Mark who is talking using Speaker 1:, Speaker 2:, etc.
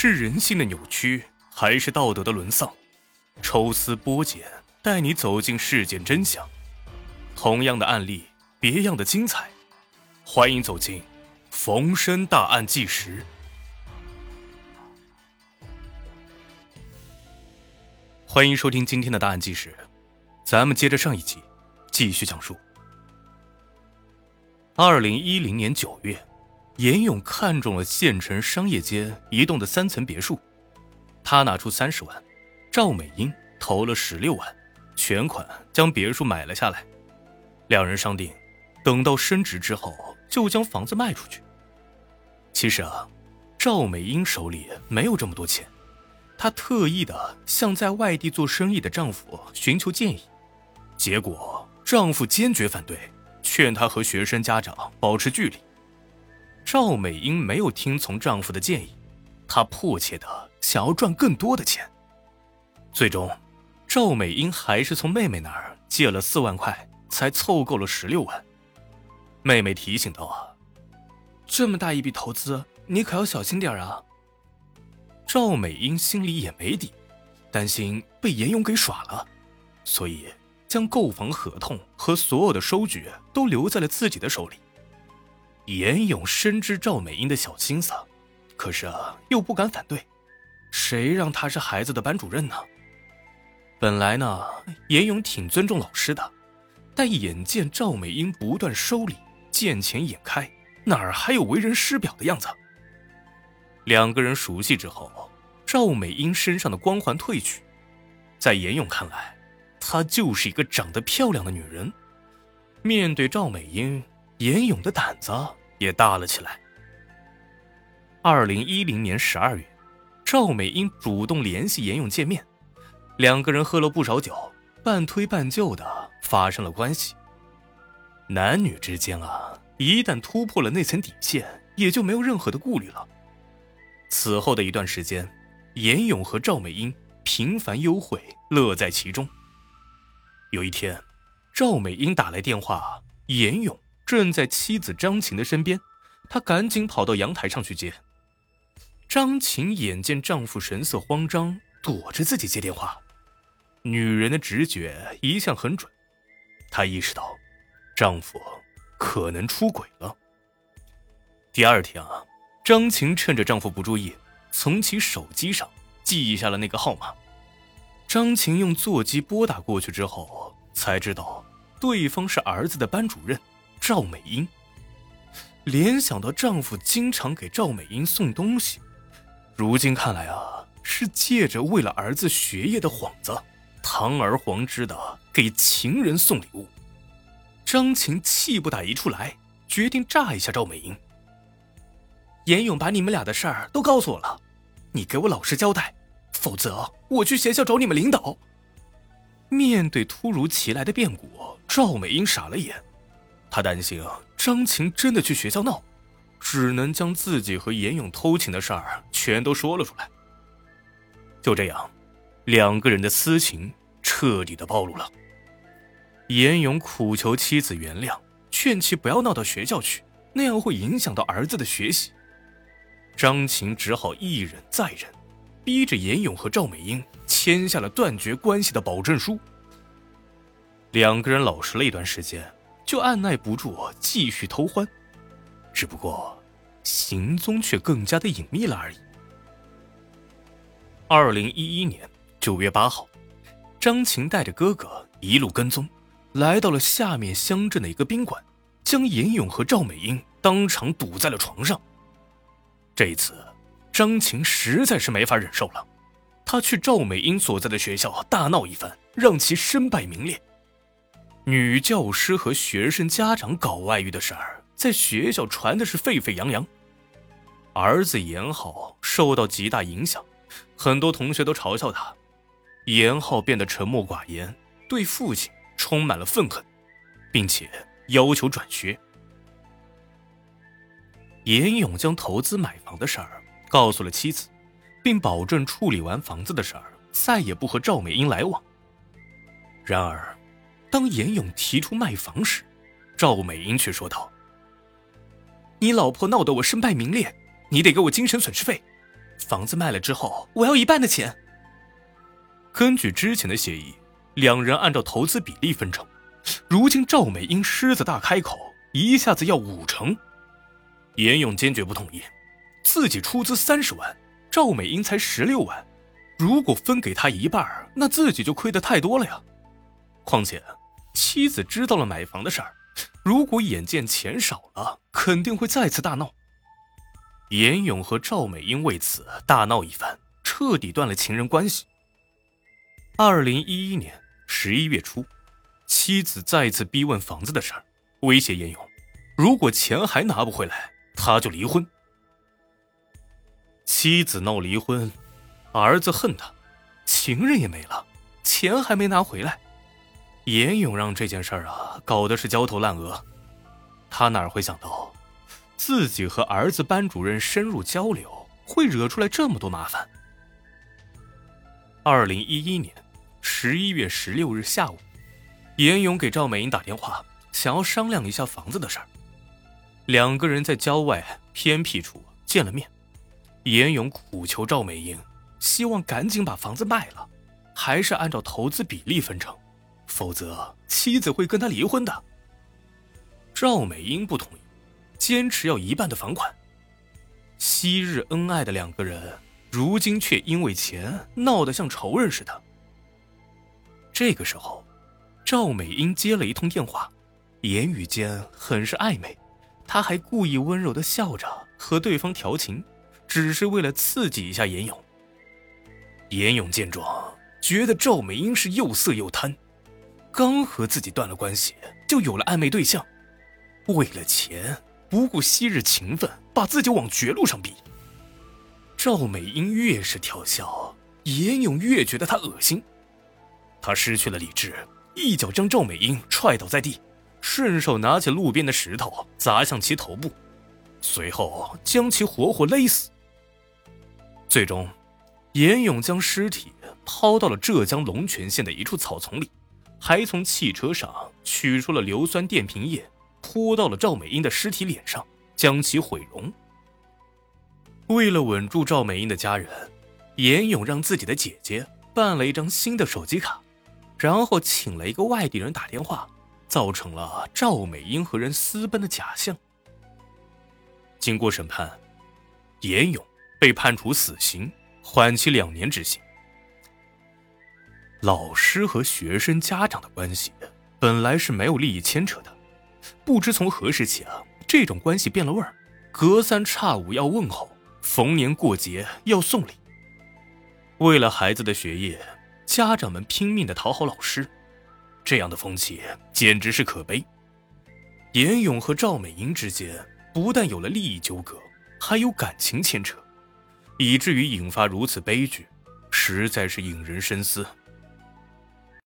Speaker 1: 是人性的扭曲，还是道德的沦丧？抽丝剥茧，带你走进事件真相。同样的案例，别样的精彩。欢迎走进《逢申大案纪实》。欢迎收听今天的大案纪实，咱们接着上一集继续讲述。二零一零年九月。严勇看中了县城商业街一栋的三层别墅，他拿出三十万，赵美英投了十六万，全款将别墅买了下来。两人商定，等到升值之后就将房子卖出去。其实啊，赵美英手里没有这么多钱，她特意的向在外地做生意的丈夫寻求建议，结果丈夫坚决反对，劝她和学生家长保持距离。赵美英没有听从丈夫的建议，她迫切的想要赚更多的钱。最终，赵美英还是从妹妹那儿借了四万块，才凑够了十六万。妹妹提醒道：“啊，这么大一笔投资，你可要小心点啊。”赵美英心里也没底，担心被严勇给耍了，所以将购房合同和所有的收据都留在了自己的手里。严勇深知赵美英的小心思，可是啊，又不敢反对。谁让他是孩子的班主任呢？本来呢，严勇挺尊重老师的，但眼见赵美英不断收礼、见钱眼开，哪儿还有为人师表的样子？两个人熟悉之后，赵美英身上的光环褪去，在严勇看来，她就是一个长得漂亮的女人。面对赵美英，严勇的胆子。也大了起来。二零一零年十二月，赵美英主动联系严勇见面，两个人喝了不少酒，半推半就的发生了关系。男女之间啊，一旦突破了那层底线，也就没有任何的顾虑了。此后的一段时间，严勇和赵美英频繁幽会，乐在其中。有一天，赵美英打来电话，严勇。正在妻子张琴的身边，他赶紧跑到阳台上去接。张琴眼见丈夫神色慌张，躲着自己接电话。女人的直觉一向很准，她意识到丈夫可能出轨了。第二天啊，张琴趁着丈夫不注意，从其手机上记下了那个号码。张琴用座机拨打过去之后，才知道对方是儿子的班主任。赵美英联想到丈夫经常给赵美英送东西，如今看来啊，是借着为了儿子学业的幌子，堂而皇之的给情人送礼物。张琴气不打一处来，决定炸一下赵美英。严勇把你们俩的事儿都告诉我了，你给我老实交代，否则我去学校找你们领导。面对突如其来的变故，赵美英傻了眼。他担心，张琴真的去学校闹，只能将自己和严勇偷情的事儿全都说了出来。就这样，两个人的私情彻底的暴露了。严勇苦求妻子原谅，劝其不要闹到学校去，那样会影响到儿子的学习。张琴只好一忍再忍，逼着严勇和赵美英签下了断绝关系的保证书。两个人老实了一段时间。就按耐不住继续偷欢，只不过行踪却更加的隐秘了而已。二零一一年九月八号，张琴带着哥哥一路跟踪，来到了下面乡镇的一个宾馆，将严勇和赵美英当场堵在了床上。这一次，张琴实在是没法忍受了，他去赵美英所在的学校大闹一番，让其身败名裂。女教师和学生家长搞外遇的事儿，在学校传的是沸沸扬扬。儿子严浩受到极大影响，很多同学都嘲笑他。严浩变得沉默寡言，对父亲充满了愤恨，并且要求转学。严勇将投资买房的事儿告诉了妻子，并保证处理完房子的事儿，再也不和赵美英来往。然而。当严勇提出卖房时，赵美英却说道：“你老婆闹得我身败名裂，你得给我精神损失费，房子卖了之后，我要一半的钱。根据之前的协议，两人按照投资比例分成。如今赵美英狮子大开口，一下子要五成。严勇坚决不同意，自己出资三十万，赵美英才十六万，如果分给他一半，那自己就亏得太多了呀。况且，妻子知道了买房的事儿，如果眼见钱少了，肯定会再次大闹。严勇和赵美英为此大闹一番，彻底断了情人关系。二零一一年十一月初，妻子再次逼问房子的事儿，威胁严勇，如果钱还拿不回来。他就离婚，妻子闹离婚，儿子恨他，情人也没了，钱还没拿回来，严勇让这件事儿啊搞得是焦头烂额。他哪会想到，自己和儿子班主任深入交流，会惹出来这么多麻烦。二零一一年十一月十六日下午，严勇给赵美英打电话，想要商量一下房子的事儿。两个人在郊外偏僻处见了面，严勇苦求赵美英，希望赶紧把房子卖了，还是按照投资比例分成，否则妻子会跟他离婚的。赵美英不同意，坚持要一半的房款。昔日恩爱的两个人，如今却因为钱闹得像仇人似的。这个时候，赵美英接了一通电话，言语间很是暧昧。她还故意温柔的笑着和对方调情，只是为了刺激一下严勇。严勇见状，觉得赵美英是又色又贪，刚和自己断了关系，就有了暧昧对象，为了钱不顾昔日情分，把自己往绝路上逼。赵美英越是调笑，严勇越觉得她恶心，他失去了理智，一脚将赵美英踹倒在地。顺手拿起路边的石头砸向其头部，随后将其活活勒死。最终，严勇将尸体抛到了浙江龙泉县的一处草丛里，还从汽车上取出了硫酸电瓶液，泼到了赵美英的尸体脸上，将其毁容。为了稳住赵美英的家人，严勇让自己的姐姐办了一张新的手机卡，然后请了一个外地人打电话。造成了赵美英和人私奔的假象。经过审判，严勇被判处死刑，缓期两年执行。老师和学生家长的关系本来是没有利益牵扯的，不知从何时起啊，这种关系变了味儿，隔三差五要问候，逢年过节要送礼。为了孩子的学业，家长们拼命的讨好老师。这样的风气简直是可悲。严勇和赵美英之间不但有了利益纠葛，还有感情牵扯，以至于引发如此悲剧，实在是引人深思。